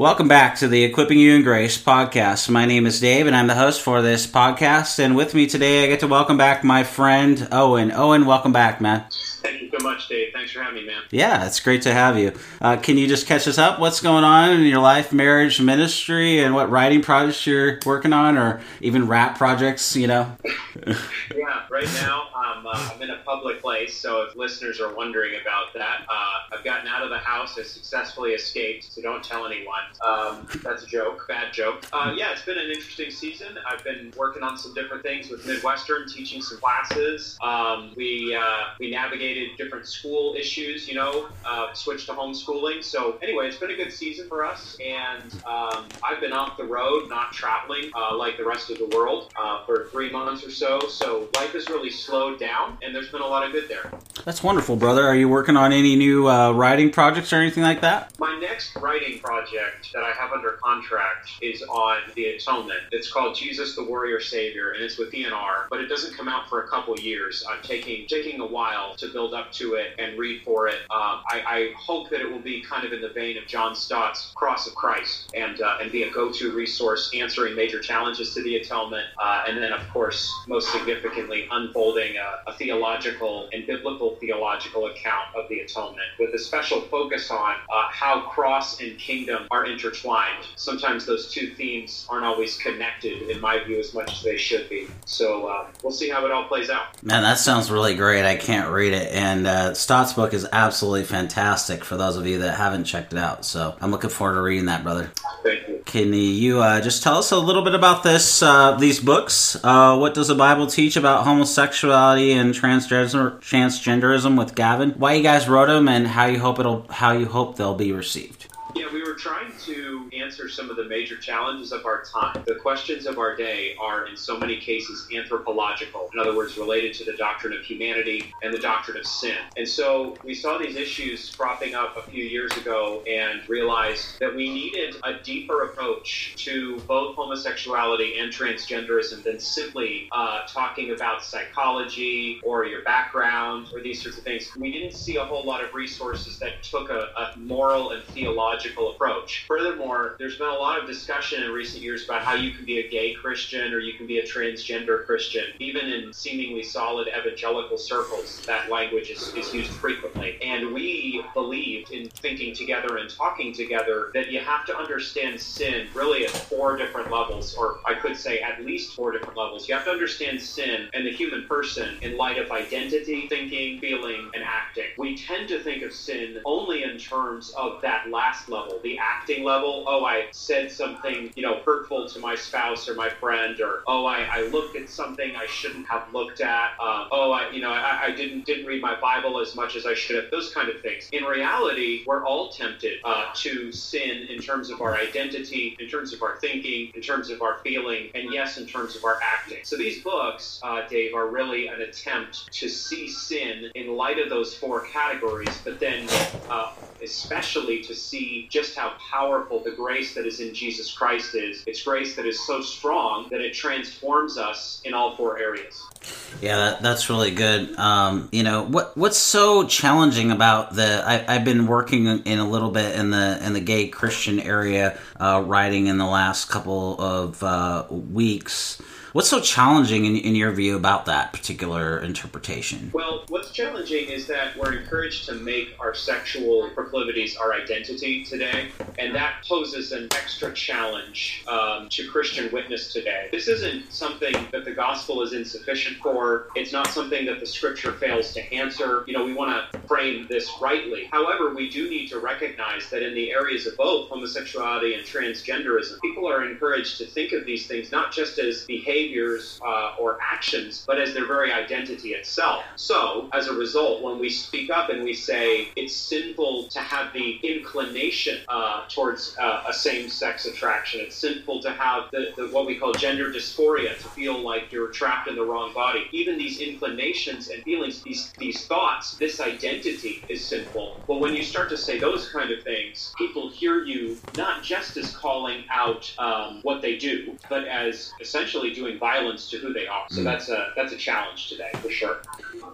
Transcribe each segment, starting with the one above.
Welcome back to the Equipping You in Grace podcast. My name is Dave, and I'm the host for this podcast. And with me today, I get to welcome back my friend Owen. Owen, welcome back, man. Thank you much, Dave. Thanks for having me, man. Yeah, it's great to have you. Uh, can you just catch us up? What's going on in your life, marriage, ministry, and what writing projects you're working on, or even rap projects? You know. yeah, right now um, uh, I'm in a public place, so if listeners are wondering about that, uh, I've gotten out of the house. I successfully escaped, so don't tell anyone. Um, that's a joke, bad joke. Uh, yeah, it's been an interesting season. I've been working on some different things with Midwestern, teaching some classes. Um, we uh, we navigated different school issues, you know, uh, switched to homeschooling. So anyway, it's been a good season for us, and um, I've been off the road, not traveling uh, like the rest of the world uh, for three months or so. So life has really slowed down, and there's been a lot of good there. That's wonderful, brother. Are you working on any new uh, writing projects or anything like that? My next writing project that I have under contract is on the atonement. It's called Jesus the Warrior Savior, and it's with ENR, but it doesn't come out for a couple years. I'm taking taking a while to build up to it and read for it. Um, I, I, hope that it will be kind of in the vein of John Stott's Cross of Christ and uh, and be a go-to resource answering major challenges to the atonement, uh, and then of course most significantly unfolding a, a theological and biblical theological account of the atonement with a special focus on uh, how cross and kingdom are intertwined. Sometimes those two themes aren't always connected, in my view, as much as they should be. So uh, we'll see how it all plays out. Man, that sounds really great. I can't read it, and uh, Stott's book is absolutely fantastic for those of you that haven't checked it out. So I'm looking forward to reading that, brother. Thank you. Can you uh, just tell us a little bit about this? Uh, these books. Uh, what does the Bible teach about homosexuality and transgender transgenderism with Gavin? Why you guys wrote them, and how you hope it'll how you hope they'll be received. Yeah, we were trying to answer some of the major challenges of our time. The questions of our day are, in so many cases, anthropological. In other words, related to the doctrine of humanity and the doctrine of sin. And so we saw these issues cropping up a few years ago and realized that we needed a deeper approach to both homosexuality and transgenderism than simply uh, talking about psychology or your background or these sorts of things. We didn't see a whole lot of resources that took a, a moral and theological approach. Furthermore, there's been a lot of discussion in recent years about how you can be a gay Christian or you can be a transgender Christian. Even in seemingly solid evangelical circles, that language is, is used frequently. And we believed in thinking together and talking together that you have to understand sin really at four different levels, or I could say at least four different levels. You have to understand sin and the human person in light of identity, thinking, feeling, and acting. We tend to think of sin only in terms of that last level, the acting level. Oh, I said something, you know, hurtful to my spouse or my friend, or oh, I, I looked at something I shouldn't have looked at. Uh, oh, I, you know, I, I, didn't didn't read my Bible as much as I should have. Those kind of things. In reality, we're all tempted uh, to sin in terms of our identity, in terms of our thinking, in terms of our feeling, and yes, in terms of our acting. So these books, uh, Dave, are really an attempt to see sin in light of those four categories, but then uh, especially to see just how powerful the grace that is in Jesus Christ is. It's grace that is so strong that it transforms us in all four areas. Yeah, that, that's really good. Um, you know what what's so challenging about the? I, have been working in a little bit in the in the gay Christian area, uh, writing in the last couple of uh, weeks. What's so challenging in, in your view about that particular interpretation? Well, what's challenging is that we're encouraged to make our sexual proclivities our identity today, and that poses an extra challenge um, to Christian witness today. This isn't something that the gospel is insufficient for. It's not something that the scripture fails to answer. You know, we want to frame this rightly. However, we do need to recognize that in the areas of both homosexuality and transgenderism, people are encouraged to think of these things not just as behavior behaviors uh, or actions, but as their very identity itself. So, as a result, when we speak up and we say it's sinful to have the inclination uh, towards uh, a same-sex attraction, it's sinful to have the, the, what we call gender dysphoria, to feel like you're trapped in the wrong body. Even these inclinations and feelings, these these thoughts, this identity is sinful. But when you start to say those kind of things, people hear you not just as calling out um, what they do, but as essentially doing violence to who they are. So mm. that's a that's a challenge today for sure.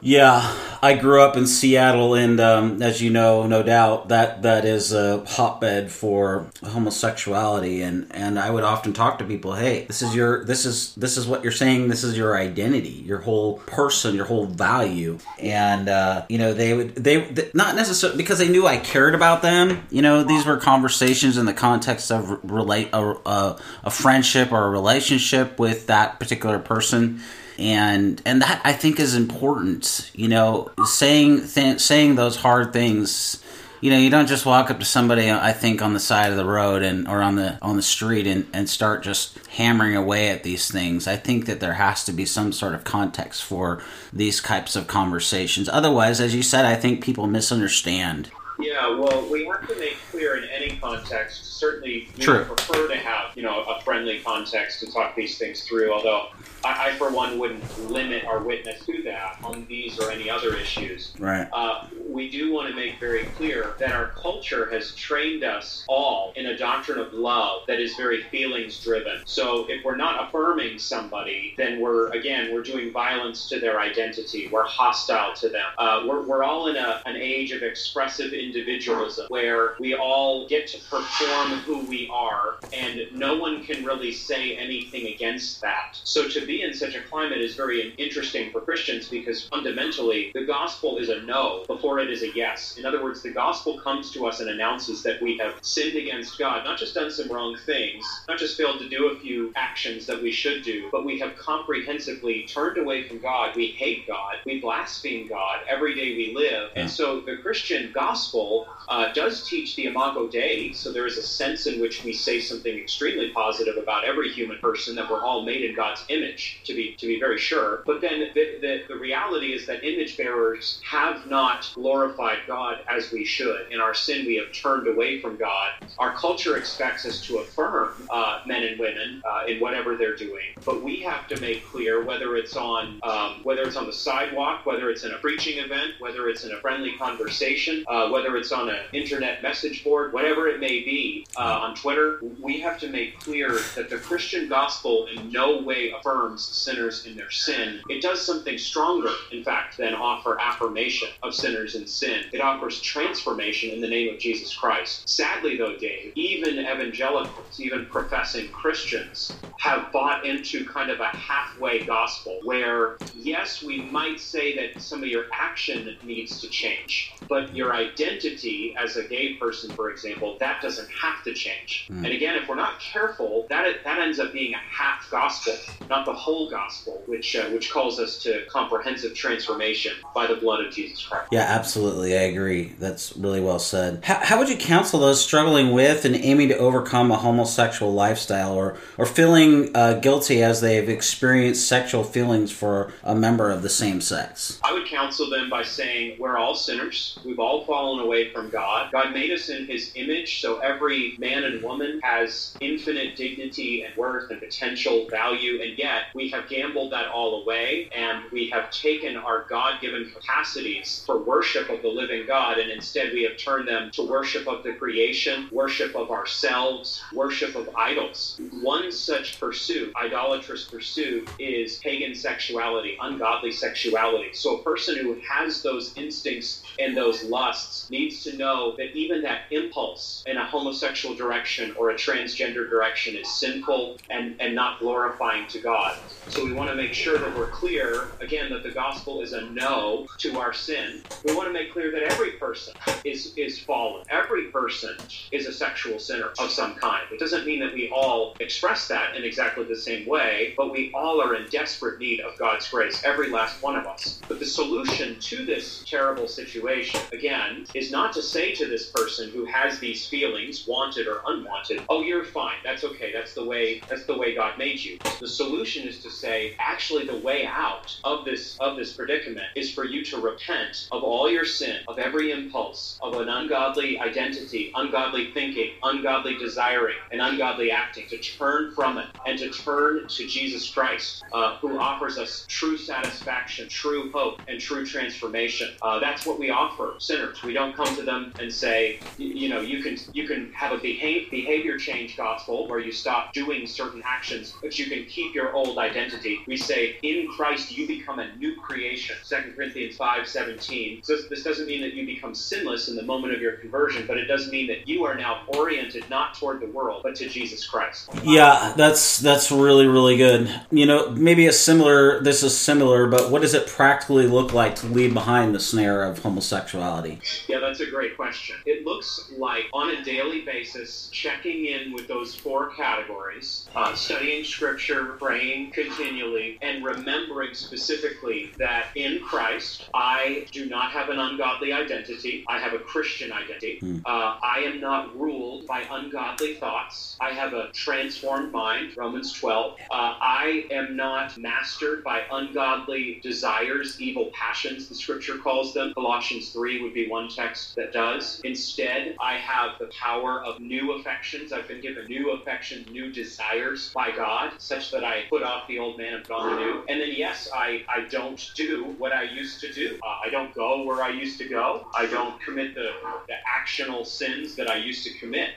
Yeah, I grew up in Seattle, and um, as you know, no doubt that that is a hotbed for homosexuality. And, and I would often talk to people, hey, this is your this is this is what you're saying. This is your identity, your whole person, your whole value. And uh, you know, they would they, they not necessarily because they knew I cared about them. You know, these were conversations in the context of relate a, a, a friendship or a relationship with that particular person and and that I think is important. You know, saying th- saying those hard things. You know, you don't just walk up to somebody. I think on the side of the road and or on the on the street and and start just hammering away at these things. I think that there has to be some sort of context for these types of conversations. Otherwise, as you said, I think people misunderstand. Yeah, well, we have to make clear any context. Certainly, we True. prefer to have you know a friendly context to talk these things through. Although I, I, for one, wouldn't limit our witness to that on these or any other issues. Right. Uh, we do want to make very clear that our culture has trained us all in a doctrine of love that is very feelings driven. So if we're not affirming somebody, then we're, again, we're doing violence to their identity. We're hostile to them. Uh, we're, we're all in a, an age of expressive individualism where we all get to perform who we are and no one can really say anything against that. So to be in such a climate is very interesting for Christians because fundamentally the gospel is a no before it is a yes. In other words, the gospel comes to us and announces that we have sinned against God, not just done some wrong things, not just failed to do a few actions that we should do, but we have comprehensively turned away from God. We hate God. We blaspheme God every day we live. And so the Christian gospel uh, does teach the imago Dei, so there is a sense in which we say something extremely positive about every human person that we're all made in God's image, to be to be very sure. But then the, the, the reality is that image bearers have not glorified God as we should. In our sin, we have turned away from God. Our culture expects us to affirm uh, men and women uh, in whatever they're doing, but we have to make clear whether it's on um, whether it's on the sidewalk, whether it's in a preaching event, whether it's in a friendly conversation, uh, whether it's on an internet message board, whatever it may be, uh, on Twitter, we have to make clear that the Christian gospel in no way affirms sinners in their sin. It does something stronger, in fact, than offer affirmation of sinners in sin. It offers transformation in the name of Jesus Christ. Sadly, though, Dave, even evangelicals, even professing Christians, have bought into kind of a halfway gospel where, yes, we might say that some of your action needs to change, but your identity as a gay person, for example, that doesn't have to change. Mm. And again, if we're not careful, that that ends up being a half gospel, not the whole gospel, which uh, which calls us to comprehensive transformation by the blood of Jesus Christ. Yeah, absolutely, I agree. That's really well said. How, how would you counsel those struggling with and aiming to overcome a homosexual lifestyle, or or feeling uh, guilty as they've experienced sexual feelings for a member of the same sex? I would counsel them by saying we're all sinners. We've all fallen away from God. God. God made us in his image, so every man and woman has infinite dignity and worth and potential value, and yet we have gambled that all away and we have taken our God given capacities for worship of the living God, and instead we have turned them to worship of the creation, worship of ourselves, worship of idols. One such pursuit, idolatrous pursuit, is pagan sexuality, ungodly sexuality. So a person who has those instincts and those lusts needs to know that even that impulse in a homosexual direction or a transgender direction is sinful and, and not glorifying to God. So we want to make sure that we're clear, again, that the gospel is a no to our sin. We want to make clear that every person is is fallen. Every person is a sexual sinner of some kind. It doesn't mean that we all express that in exactly the same way, but we all are in desperate need of God's grace, every last one of us. But the solution to this terrible situation, again, is not to say to this person who has these feelings, wanted or unwanted, "Oh, you're fine. That's okay. That's the way that's the way God made you." The solution is to say, actually the way out of this of this predicament is for you to repent of all your sin, of every impulse, of an ungodly identity, ungodly thinking, ungodly desiring, and ungodly acting, to turn from it and to turn to Jesus Christ, uh, who offers us true satisfaction, true hope, and true transformation. Uh, that's what we offer sinners. We don't come to them and say, you, you know, you can you can have a behave, behavior change gospel where you stop doing certain actions, but you can keep your old identity. We say, in Christ you become a new creation. 2 Corinthians 5 17. So this doesn't mean that you become sinless in the moment of your conversion, but it does mean that you are now oriented not toward the world, but to Jesus Christ. Yeah, that's that's really really good. You know, maybe a similar. This is similar, but what does it practically look like to leave behind the snare of homosexuality? Yeah, that's a great question. It looks like on a daily basis, checking in with those four categories, uh, studying Scripture, praying continually, and remembering specifically that in Christ I do not have an ungodly identity. I have a Christian identity. Hmm. Uh, I am not ruled by ungodly thoughts. I have a transformed mind. Romans 12. Uh, I am not mastered by ungodly desires, evil passions, the Scripture calls them. Colossians 3 would be one text that does. Instead, I have the power of new affections. I've been given new affections, new desires by God, such that I put off the old man and put on the new. And then, yes, I, I don't do what I used to do. Uh, I don't go where I used to go. I don't commit the, the actional sins that I used to commit.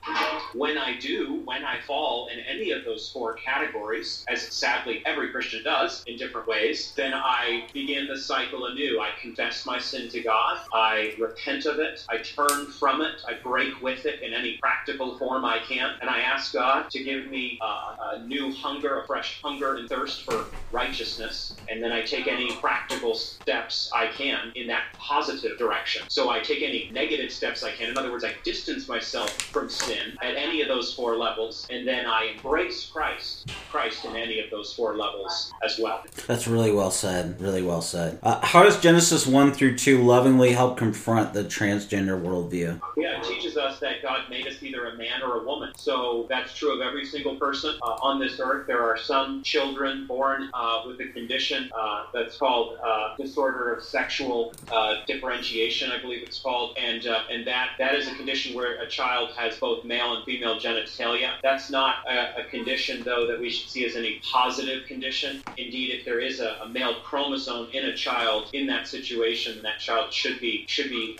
When I do, when I fall in any of those four categories, as sadly every Christian does in different ways, then I begin the cycle anew. I confess my sin to God. I repent of it. I turn from it. I break with it in any practical form I can. And I ask God to give me uh, a new hunger, a fresh hunger and thirst for righteousness. And then I take any practical steps I can in that positive direction. So I take any negative steps I can. In other words, I distance myself from sin at any of those four levels. And then I embrace Christ, Christ in any of those four levels as well. That's really well said. Really well said. Uh, how does Genesis 1 through 2 lovingly help confront the transgender worldview? Yeah, it teaches us that God made us either a man or a woman. So that's true of every single person uh, on this earth. There are some children born uh, with a condition uh, that's called uh, disorder of sexual uh, differentiation, I believe it's called, and uh, and that that is a condition where a child has both male and female genitalia. That's not a, a condition though that we should see as any positive condition. Indeed, if there is a, a male chromosome in a child in that situation, that child should be should be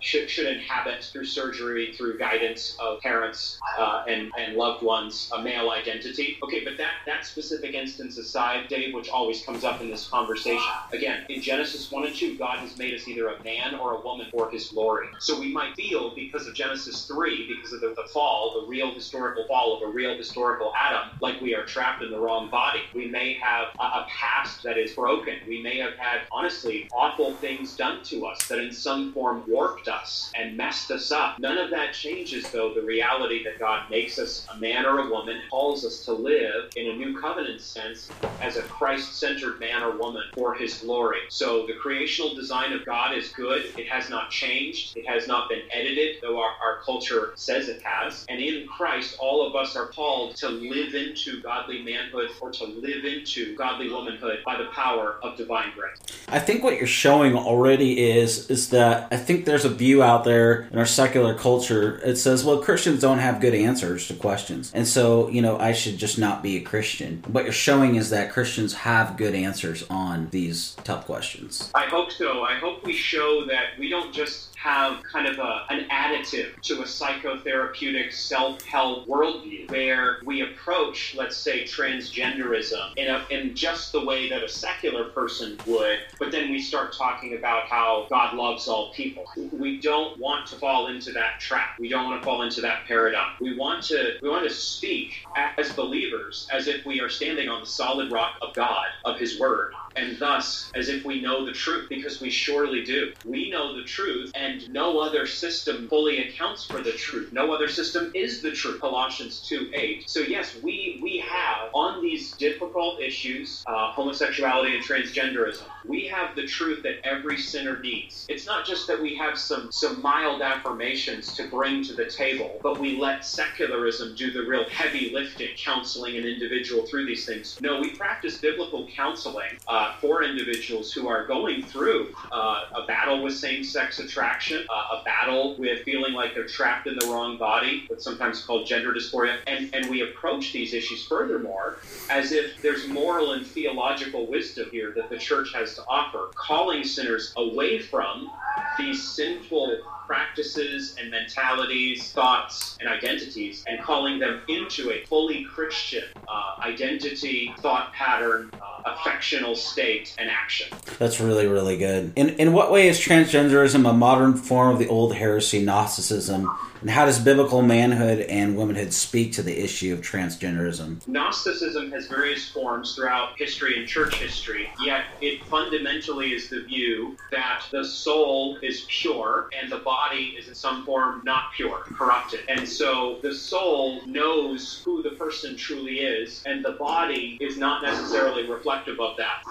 should should inhabit through surgery, through guidance of parents uh, and and loved ones, a male identity. Okay, but that that specific instance aside, Dave, which always comes up in this conversation. Again, in Genesis one and two, God has made us either a man or a woman for His glory. So we might feel because of Genesis three, because of the, the fall, the real historical fall of a real historical Adam, like we are trapped in the wrong body. We may have a, a past that is broken. We may have had, honestly, awful things done to us that in some form warped us and messed us up. None of that changes, though, the reality that God makes us a man or a woman, calls us to live in a new covenant sense as a Christ centered man or woman for his glory. So the creational design of God is good. It has not changed, it has not been edited, though our, our culture says it has. And in Christ, all of us are called to live into godly manhood or to live into godly womanhood by the power of divine grace. I think what you're showing already is is that I think there's a view out there in our secular culture. It says, well, Christians don't have good answers to questions, and so you know I should just not be a Christian. What you're showing is that Christians have good answers on these tough questions. I hope so. I hope we show that we don't just have kind of a, an additive to a psychotherapeutic self-help worldview where we approach, let's say, transgenderism in, a, in just the way that a secular person would, but then we start talking about how God loves all people. We don't want to fall into that trap. We don't want to fall into that paradigm. We want to we want to speak as believers as if we are standing on the solid rock of God, of His Word. And thus as if we know the truth, because we surely do. We know the truth, and no other system fully accounts for the truth. No other system is the truth. Colossians 2 8. So, yes, we, we have on these difficult issues, uh, homosexuality and transgenderism, we have the truth that every sinner needs. It's not just that we have some, some mild affirmations to bring to the table, but we let secularism do the real heavy lifting, counseling an individual through these things. No, we practice biblical counseling uh, for individuals who are going through uh, a battle with same sex attraction, uh, a battle with feeling like they're trapped in the wrong body, what's sometimes called gender dysphoria. And, and we approach these issues furthermore as if there's moral and theological wisdom here that the church has to offer, calling sinners away from these sinful practices and mentalities, thoughts and identities, and calling them into a fully Christian uh, identity, thought pattern, uh, affectional state, and action. That's really, really good. In, in what way is transgenderism a modern form of the old heresy, Gnosticism? And how does biblical manhood and womanhood speak to the issue of transgenderism? Gnosticism has various forms throughout history and church history, yet it fundamentally is the view that the soul is pure and the body is in some form not pure, corrupted. And so the soul knows who the person truly is, and the body is not necessarily reflective of that.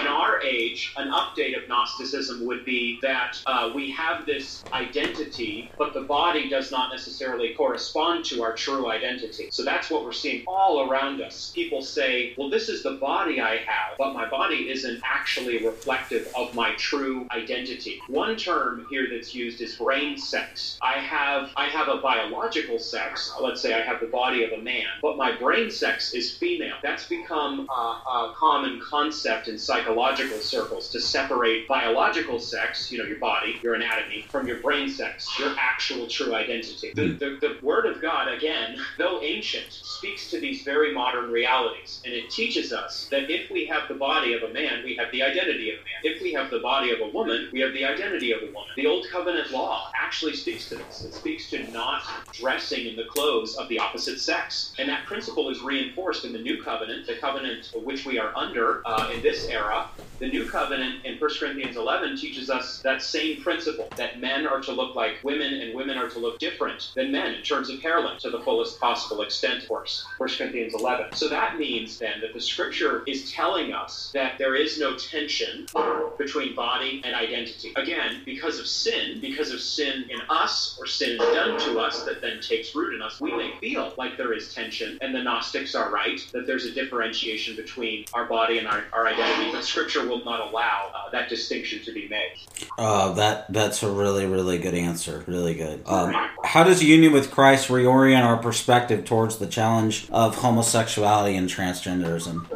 In our age, an update of Gnosticism would be that uh, we have this identity, but the body does not necessarily correspond to our true identity. So that's what we're seeing all around us. People say, well, this is the body I have, but my body isn't actually reflective of my true identity. One term here that's used is brain sex. I have I have a biological sex. Let's say I have the body of a man, but my brain sex is female. That's become a, a common concept in psychological circles to separate biological sex, you know, your body, your anatomy, from your brain sex, your actual true identity. The, the, the Word of God, again, though ancient, speaks to these very modern realities, and it teaches us that if we have the body of a man, we have the identity of a man. If we have the body of a woman, we have the identity of a woman. The Old Covenant law actually speaks to this. It speaks to not dressing in the clothes of the opposite sex. And that principle is reinforced in the New Covenant, the covenant which we are under uh, in this era. The New Covenant in 1 Corinthians 11 teaches us that same principle that men are to look like women and women are to look different than men in terms of hair length to the fullest possible extent, of course. 1 Corinthians 11. So that means then that the scripture is telling us that there is no tension between body and identity. Again, because of sin, because of sin in us or sin done to us that then takes root in us, we may feel like there is tension, and the Gnostics are right, that there's a differentiation between our body and our, our identity, but scripture will not allow uh, that distinction to be made. Uh, that that's a really really good answer. Really good. Um, how does union with Christ reorient our perspective towards the challenge of homosexuality and transgenderism?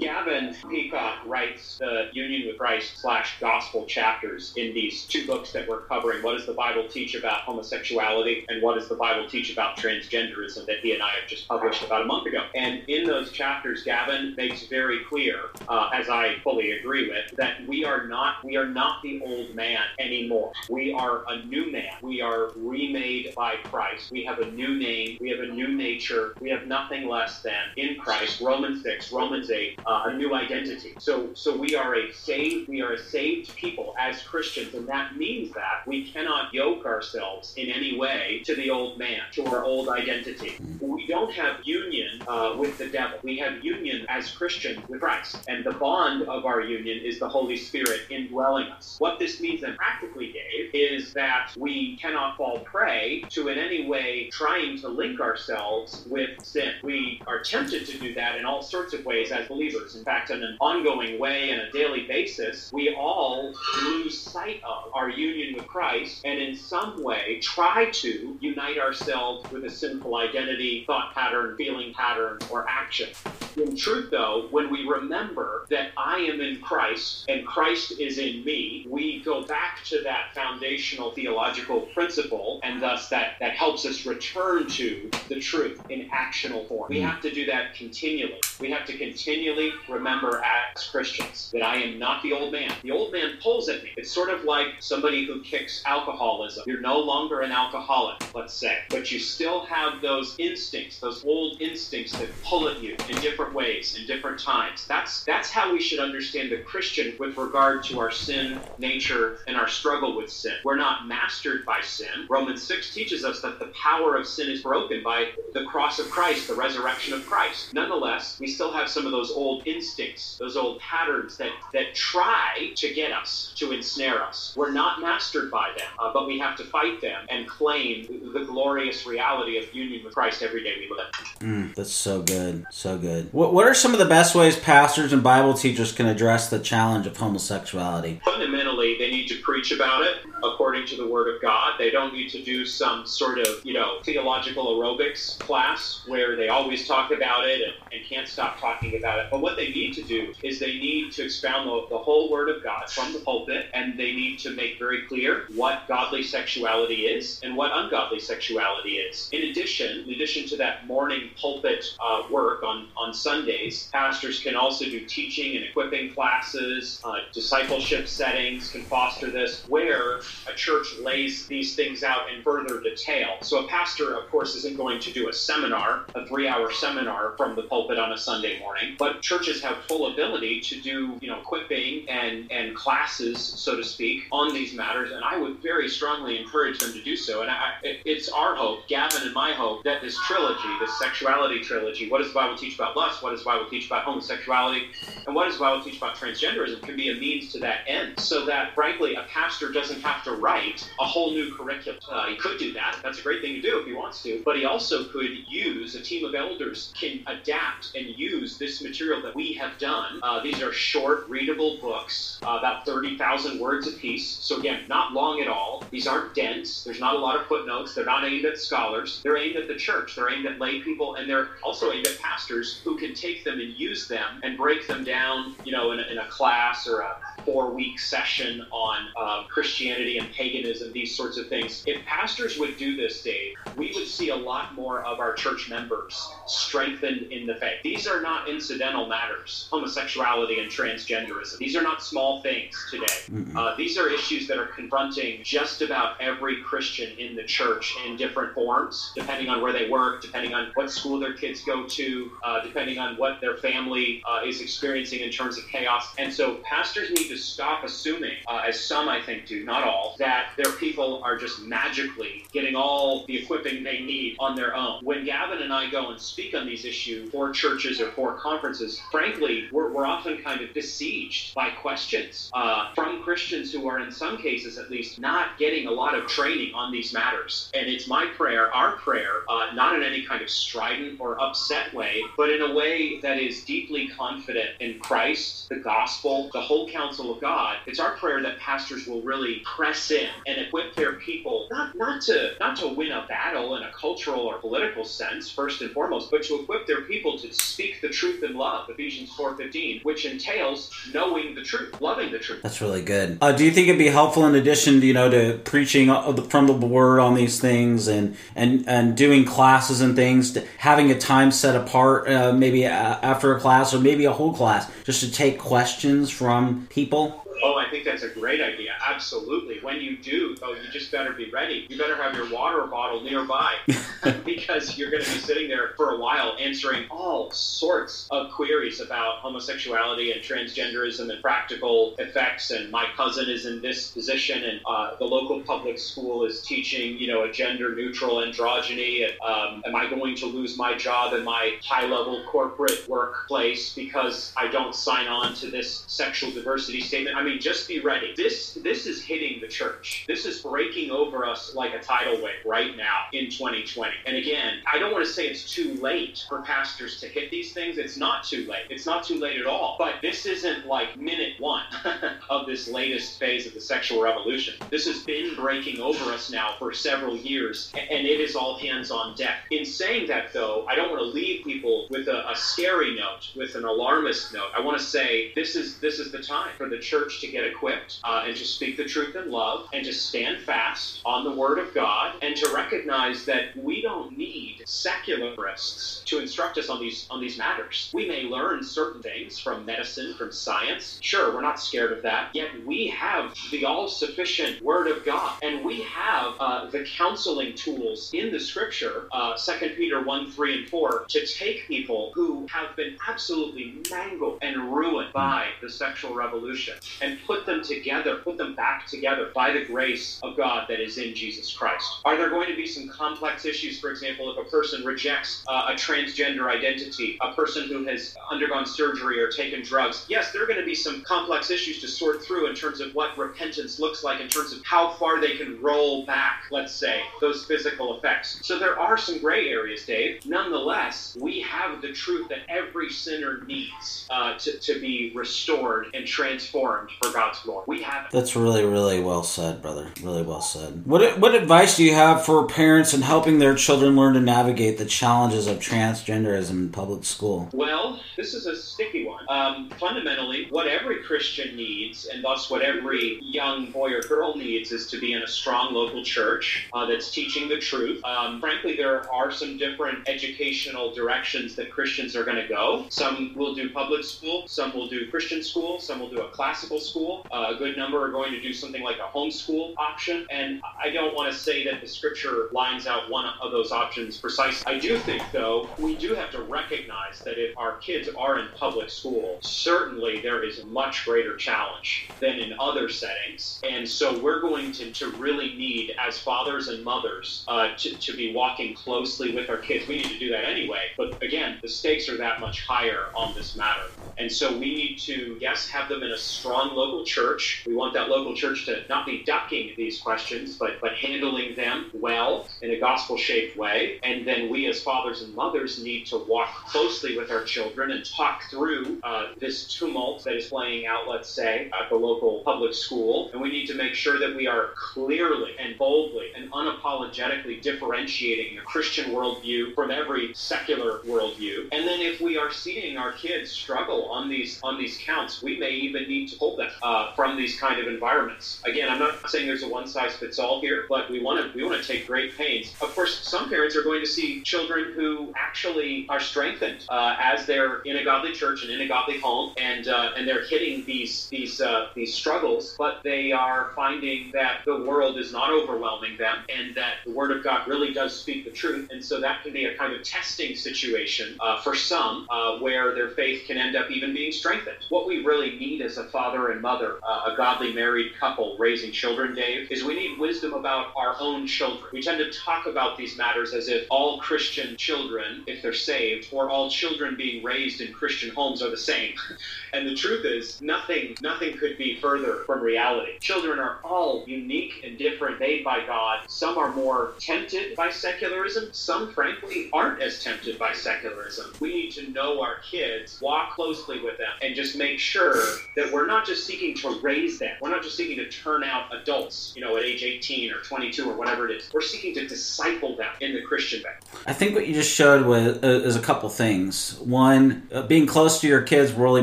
Gavin Peacock writes the Union with Christ slash Gospel chapters in these two books that we're covering. What does the Bible teach about homosexuality, and what does the Bible teach about transgenderism that he and I have just published about a month ago? And in those chapters, Gavin makes very clear, uh, as I fully agree with, that we are not we are not the old man anymore. We are a new man. We are remade by Christ. We have a new name. We have a new nature. We have nothing less than in Christ. Romans six, Romans eight, uh, a new identity. So so we are a saved we are a saved people as Christians, and that means that we cannot yoke ourselves in any way to the old man, to our old identity. We don't have union uh, with the devil. We have union as Christians with Christ, and the bond of our union is the Holy Spirit indwelling us. What this means then practically, Dave, is that we cannot fall prey to in any way trying to link ourselves with sin. We are tempted to do that in all sorts of ways as believers. In fact, in an ongoing way, and a daily basis, we all lose sight of our union with Christ and in some way try to unite ourselves with a sinful identity, thought pattern, feeling pattern, or action. In truth, though, when we remember that I am in Christ and Christ is in me, we go back to that foundational theological principle, and thus that, that helps us return to the truth in actional form. We hmm. have to do that continually. We have to continually remember as Christians that I am not the old man. The old man pulls at me. It's sort of like somebody who kicks alcoholism. You're no longer an alcoholic, let's say, but you still have those instincts, those old instincts that pull at you in different ways, in different times. That's that's how we should understand the Christian with regard to our sin nature and our struggle with sin. We're not mastered by sin. Romans 6 teaches us that the power of sin is broken by the cross of Christ, the resurrection of Christ. Nonetheless, we still have some of those old instincts, those old patterns that, that try to get us, to ensnare us. We're not mastered by them, uh, but we have to fight them and claim the glorious reality of union with Christ every day we live. Mm, that's so good. So good. What, what are some of the best ways pastors and Bible teachers can address the challenge of homosexuality? Fundamentally, they need to preach about it according to the Word of God. They don't need to do some sort of, you know, theological aerobics class where they always talk about it and, and can't stop talking about it. But what they need to do is they need to expound the, the whole Word of God from the pulpit, and they need to make very clear what godly sexuality is and what ungodly sexuality is. In addition, in addition to that morning pulpit uh, work on, on Sundays, pastors can also do teaching and equipping classes, uh, discipleship settings can foster this, where a church lays these things out in further detail. So a pastor, of course, isn't going to do a seminar, a three-hour seminar from the pulpit on a Sunday morning, but churches have full ability to do, you know, equipping and and classes, so to speak, on these matters. And I would very strongly encourage them to do so. And I, it's our hope, Gavin and my hope, that this trilogy, this sexuality trilogy, what does the Bible teach about lust? What does the Bible teach about homosexuality? And what does the Bible teach about transgenderism? Can be a means to that end, so that frankly, a pastor doesn't have to write a whole new curriculum. Uh, he could do that. That's a great thing to do if he wants to. But he also could use a team of elders can adapt and use this material that we have done. Uh, these are short, readable books, uh, about 30,000 words apiece. So again, not long at all. These aren't dense. There's not a lot of footnotes. They're not aimed at scholars. They're aimed at the church. They're aimed at lay people, and they're also aimed at pastors who can take them and use them and break them down, you know, in a, in a class or a four-week session on uh, Christianity and paganism, these sorts of things. If pastors would do this, Dave, we would see a lot more of our church members strengthened in the faith. These are not incidental matters, homosexuality and transgenderism. These are not small things today. Uh, these are issues that are confronting just about every Christian in the church in different forms, depending on where they work, depending on what school their kids go to, uh, depending on what their family uh, is experiencing in terms of chaos. And so pastors need to stop assuming, uh, as some I think do, not all, that their people are just magically getting all the equipping they need on their own. When Gavin and I go and speak on these issues for churches or for conferences, frankly, we're, we're often kind of besieged by questions uh, from Christians who are, in some cases at least, not getting a lot of training on these matters. And it's my prayer, our prayer, uh, not in any kind of strident or upset way, but in a way that is deeply confident in Christ, the gospel, the whole counsel of God. It's our prayer that pastors will really press in and equip their people not not to not to win a battle in a cultural or political sense first and foremost, but to equip their people to speak the truth in love. Ephesians four fifteen, which entails knowing the truth, loving the truth. That's really good. Uh, do you think it'd be helpful in addition, you know, to preaching from the word on these things and and and doing classes and things, to having a time set apart, uh, maybe after a class or maybe a whole class, just to take questions from people? Oh, I think that's a great idea. Absolutely. When you do, though, you just better be ready. You better have your water bottle nearby because you're going to be sitting there for a while answering all sorts of queries about homosexuality and transgenderism and practical effects. And my cousin is in this position, and uh, the local public school is teaching, you know, a gender neutral androgyny. And um, am I going to lose my job in my high level corporate workplace because I don't sign on to this sexual diversity statement? I mean, just be ready. This this is hitting the church. This is breaking over us like a tidal wave right now in 2020. And again, I don't want to say it's too late for pastors to hit these things. It's not too late. It's not too late at all. But this isn't like minute one of this latest phase of the sexual revolution. This has been breaking over us now for several years, and it is all hands on deck. In saying that, though, I don't want to leave people with a, a scary note, with an alarmist note. I want to say this is this is the time for the church to get equipped uh, and to speak the truth in love and to stand fast on the Word of God and to recognize that we don't need secularists to instruct us on these on these matters. We may learn certain things from medicine, from science. Sure, we're not scared of that. Yet we have the all-sufficient Word of God, and we have uh, the counseling tools in the scripture, uh, 2 Peter 1, 3, and 4, to take people who have been absolutely mangled and ruined by the sexual revolution and put them together, put them back together by the grace of God that is in Jesus Christ. Are there going to be some complex issues, for example, if a person rejects uh, a transgender identity, a person who has undergone surgery or taken drugs? Yes, there are going to be some complex issues to sort through in terms of what repentance looks like, in terms of how far they can roll back, let's say, those physical effects. So there are some gray areas, Dave. Nonetheless, we have the truth that every sinner needs uh, to, to be restored and transformed for God's glory. We have. That's really, really well said, brother. Really well said. What what advice do you have for parents in helping their children learn to navigate the challenges of transgenderism in public school? Well, this is a sticky one. Um, fundamentally, what every Christian needs, and thus what every young boy or girl needs, is to be in a strong local church uh, that's teaching the truth. Um, frankly, there are some different educational directions that Christians are going to go. Some will do public school, some will do Christian school, some will do a classical school. Uh, a good number are going to do something like a homeschool option. And I don't want to say that the scripture lines out one of those options precisely. I do think, though, we do have to recognize that if our kids are in public school, certainly there is a much greater challenge than in other settings. And so we're going to, to really need, as fathers and mothers, uh, to, to be walking closely with our kids. We need to do that anyway. But again, the stakes are that much higher on this matter. And so we need to, yes, have them in a strong local church. We want that local church to not be ducking these questions, but, but handling them well in a gospel shaped way. And then we, as fathers and mothers, need to walk closely with our children and talk through uh, this tumult that is playing out, let's say, at the local public school. And we need to make sure that we are clearly and boldly and unapologetically differentiating the Christian worldview from every secular worldview. And then if we are seeing our kids struggle on these on these counts, we may even need to uh, from these kind of environments. Again, I'm not saying there's a one size fits all here, but we want to we want to take great pains. Of course, some parents are going to see children who actually are strengthened uh, as they're in a godly church and in a godly home, and uh, and they're hitting these these uh, these struggles, but they are finding that the world is not overwhelming them, and that the Word of God really does speak the truth, and so that can be a kind of testing situation uh, for some uh, where their faith can end up even being strengthened. What we really need as a father and mother, uh, a godly married couple raising children, Dave, is we need wisdom about our own children. We tend to talk about these matters as if all Christian children, if they're saved, or all children being raised in Christian homes are the same. and the truth is, nothing, nothing could be further from reality. Children are all unique and different, made by God. Some are more tempted by secularism. Some, frankly, aren't as tempted by secularism. We need to know our kids, walk closely with them, and just make sure that we're not just seeking to raise them. We're not just seeking to turn out adults, you know, at age 18 or 22 or whatever it is. We're seeking to disciple them in the Christian way. I think what you just showed was uh, is a couple things. One, uh, being close to your kids really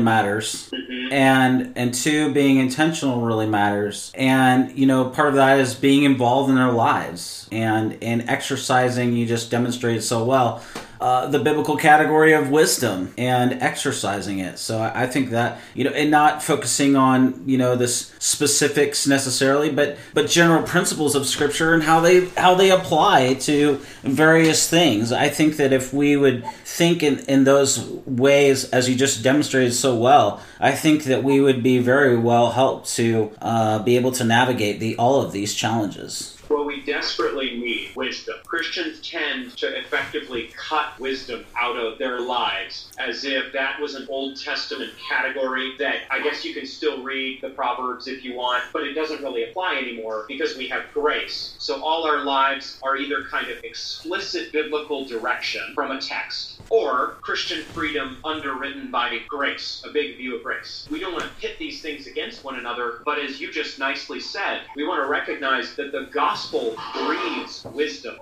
matters. Mm-hmm. and and two being intentional really matters and you know part of that is being involved in their lives and and exercising you just demonstrated so well uh, the biblical category of wisdom and exercising it. So I, think that you know, and not focusing on you know this specifics necessarily, but but general principles of Scripture and how they how they apply to various things. I think that if we would think in in those ways, as you just demonstrated so well, I think that we would be very well helped to uh, be able to navigate the all of these challenges. Well, we desperately need wisdom. Christians tend to effectively cut wisdom out of their lives as if that was an Old Testament category that I guess you can still read the Proverbs if you want, but it doesn't really apply anymore because we have grace. So all our lives are either kind of explicit biblical direction from a text or Christian freedom underwritten by grace, a big view of grace. We don't want to pit these things against one another, but as you just nicely said, we want to recognize that the gospel breeds wisdom.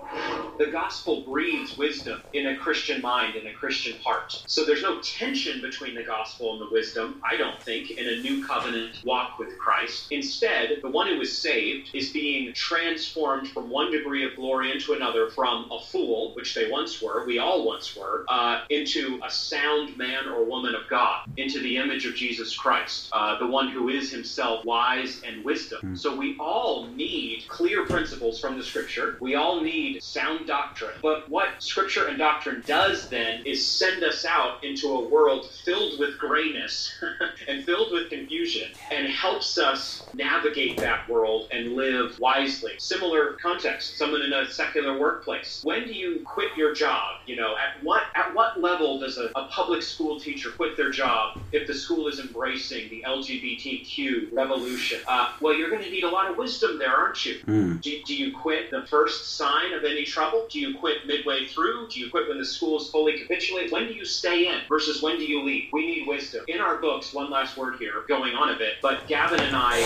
The gospel breeds wisdom in a Christian mind, in a Christian heart. So there's no tension between the gospel and the wisdom, I don't think, in a new covenant walk with Christ. Instead, the one who is saved is being transformed from one degree of glory into another, from a fool, which they once were, we all once were, uh, into a sound man or woman of God, into the image of Jesus Christ, uh, the one who is himself wise and wisdom. So we all need clear principles principles from the scripture. We all need sound doctrine. But what scripture and doctrine does then is send us out into a world filled with grayness and filled with confusion and helps us navigate that world and live wisely. Similar context, someone in a secular workplace. When do you quit your job? You know, at what at what level does a, a public school teacher quit their job if the school is embracing the LGBTQ revolution? Uh, well, you're going to need a lot of wisdom there, aren't you? Mm. Do, do you quit the first sign of any trouble? Do you quit midway through? Do you quit when the school is fully capitulated? When do you stay in versus when do you leave? We need wisdom. In our books, one last word here, going on a bit, but Gavin and I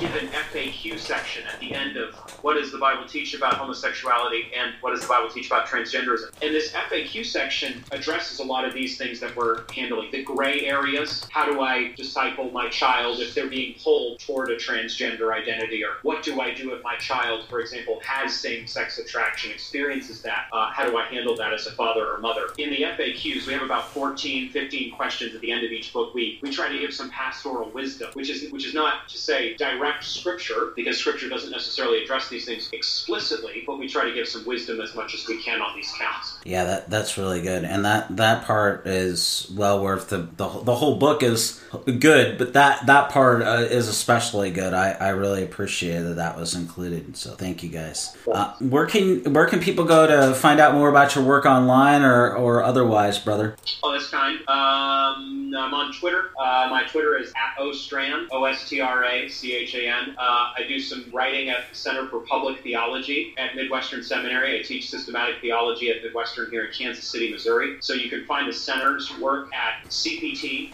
give an FAQ section at the end of what does the Bible teach about homosexuality and what does the Bible teach about transgenderism. And this FAQ section addresses a lot of these things that we're handling. The gray areas, how do I disciple my child if they're being pulled toward a transgender identity? Or what do I do if my child, for example, has same sex attraction, experiences that? Uh, how do I handle that as a father or mother? In the FAQs, we have about 14, 15 questions at the end of each book. We, we try to give some pastoral wisdom, which is, which is not to say direct scripture, because scripture doesn't necessarily address these things explicitly, but we try to give some wisdom as much as we can on these counts. Yeah, that that's really good, and that that part is well worth the the, the whole book is good, but that that part uh, is especially good. I, I really appreciate that that was included. So thank you guys. Uh, where can where can people go to find out more about your work online or or otherwise, brother? Oh, that's kind. Um, I'm on Twitter. Uh, my Twitter is at Ostrachan, O S T R A C H A N. Uh, I do some writing at the Center for Public Theology at Midwestern Seminary. I teach systematic theology at Midwestern here in Kansas City, Missouri. So you can find the center's work at cpt.mbts.edu,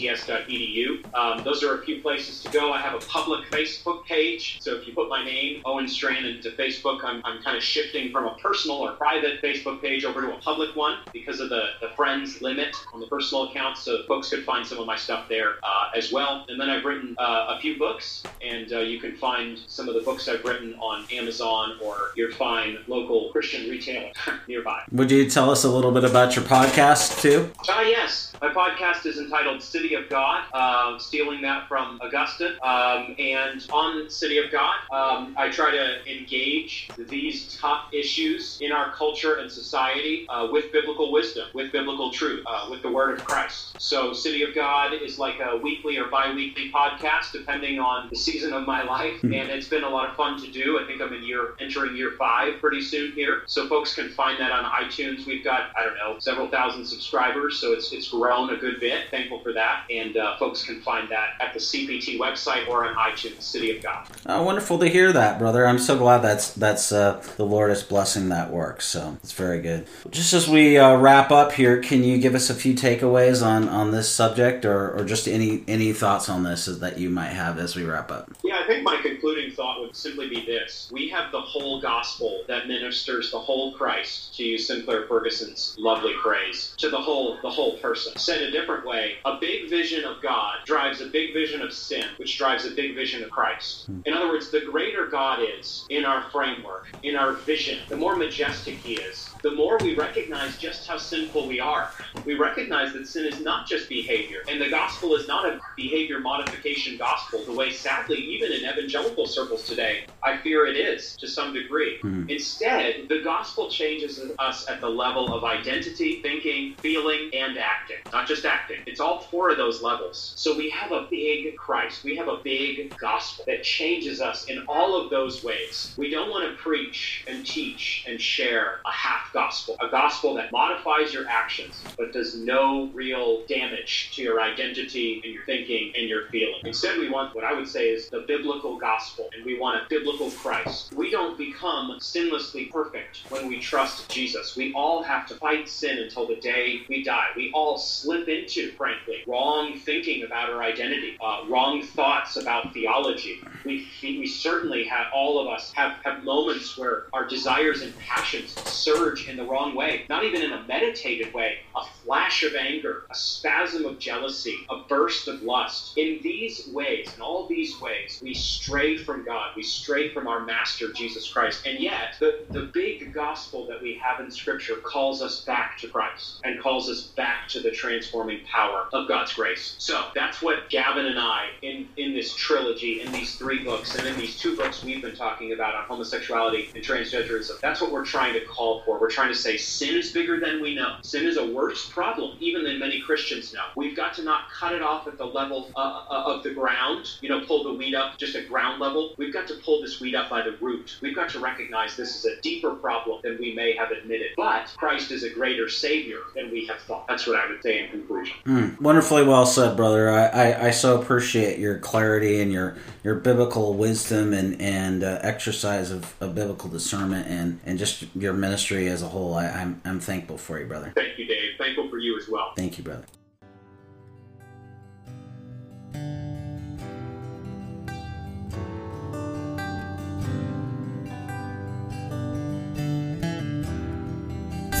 cpt.mbts.edu. Um, those are a few places to go. I have a public Facebook page. So if you put my name, Owen Strachan, into Facebook, I'm, I'm kind of shifting from a personal or private Facebook page over to a public one because of the, the friends limit on the personal account. So folks could find some of my stuff there uh, as well. And then I've written uh, a few books, and uh, you can find some of the books I've written on Amazon or your fine local Christian retailer nearby. Would you tell us a little bit about your podcast too? Ah, yes. My podcast is entitled City of God, uh, stealing that from Augustine. Um, and on City of God, um, I try to engage these tough issues in our culture and society uh, with biblical wisdom, with biblical truth, uh, with the Word of Christ. So, City of God is like a weekly or bi weekly podcast, depending on the season of my life. And it's been a lot of fun to do. I think I'm in year entering year five pretty soon here. So, folks can find that on iTunes. We've got, I don't know, several thousand subscribers. So, it's, it's grown a good bit. Thankful for that. And uh, folks can find that at the CPT website or on iTunes, City of God. Oh, wonderful to hear that, brother. I'm so glad that's that's uh, the Lord is blessing that work. So it's very good. Just as we uh, wrap up here, can you give us a few takeaways on on this subject, or or just any any thoughts on this that you might have as we wrap up? Yeah, I think my concluding thought would simply be this: We have the whole gospel that ministers the whole Christ, to use Sinclair Ferguson's lovely phrase, to the whole the whole person. Said a different way, a big vision of God drives a big vision of sin, which drives a big vision of Christ. Hmm. In other words, the greater God is in our framework, in our vision, the more majestic He is, the more we recognize just how sinful we are. We recognize that sin is not just behavior, and the gospel is not a behavior modification gospel, the way, sadly, even in evangelical circles today, I fear it is to some degree. Hmm. Instead, the gospel changes us at the level of identity, thinking, feeling, and acting. Not just acting, it's all four of those levels. So we have a big Christ, we have a big gospel that changes us in all of those ways. We don't want to preach and teach and share a half gospel, a gospel that modifies your actions but does no real damage to your identity and your thinking and your feeling. Instead, we want what I would say is the biblical gospel, and we want a biblical Christ. We don't become sinlessly perfect when we trust Jesus. We all have to fight sin until the day we die. We all slip into, frankly, wrong thinking about our identity, uh, wrong thoughts about theology. We, we certainly have, all of us have, have moments where our desires and passions surge in the wrong way, not even in a unmeditated way, a flash of anger, a spasm of jealousy, a burst of lust. In these ways, in all these ways, we stray from God. We stray from our Master, Jesus Christ. And yet, the, the big gospel that we have in Scripture calls us back to Christ and calls us back to the transforming power of God's grace. So that's what Gavin and I, in, in this trilogy, in these three books, and in these two books we've been talking about on homosexuality and transgenderism, that's what we're trying to call for. We're trying to say sin is bigger than we know. Sin is a worse problem, even than many Christians know. We've got to not cut it off at the level uh, uh, of the ground, you know, pull the weed up just at ground level. We've got to pull this weed up by the root. We've got to recognize this is a deeper problem than we may have admitted. But Christ is a greater Savior than we have thought. That's what I would say in conclusion. Mm, wonderfully well said, brother. I, I, I, so appreciate your clarity and your, your biblical wisdom and, and uh, exercise of, of, biblical discernment and, and just your ministry as a whole. I, I'm, I'm thankful for you, brother. Thank you, Dave. Thankful for you as well. Thank you, brother.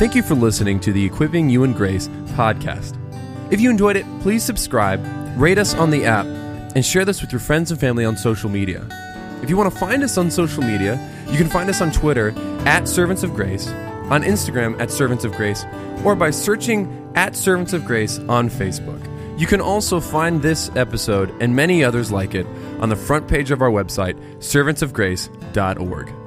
Thank you for listening to the Equipping You in Grace podcast. If you enjoyed it, please subscribe, rate us on the app, and share this with your friends and family on social media. If you want to find us on social media, you can find us on Twitter at Servants of Grace, on Instagram at Servants of Grace, or by searching at Servants of Grace on Facebook. You can also find this episode and many others like it on the front page of our website, servantsofgrace.org.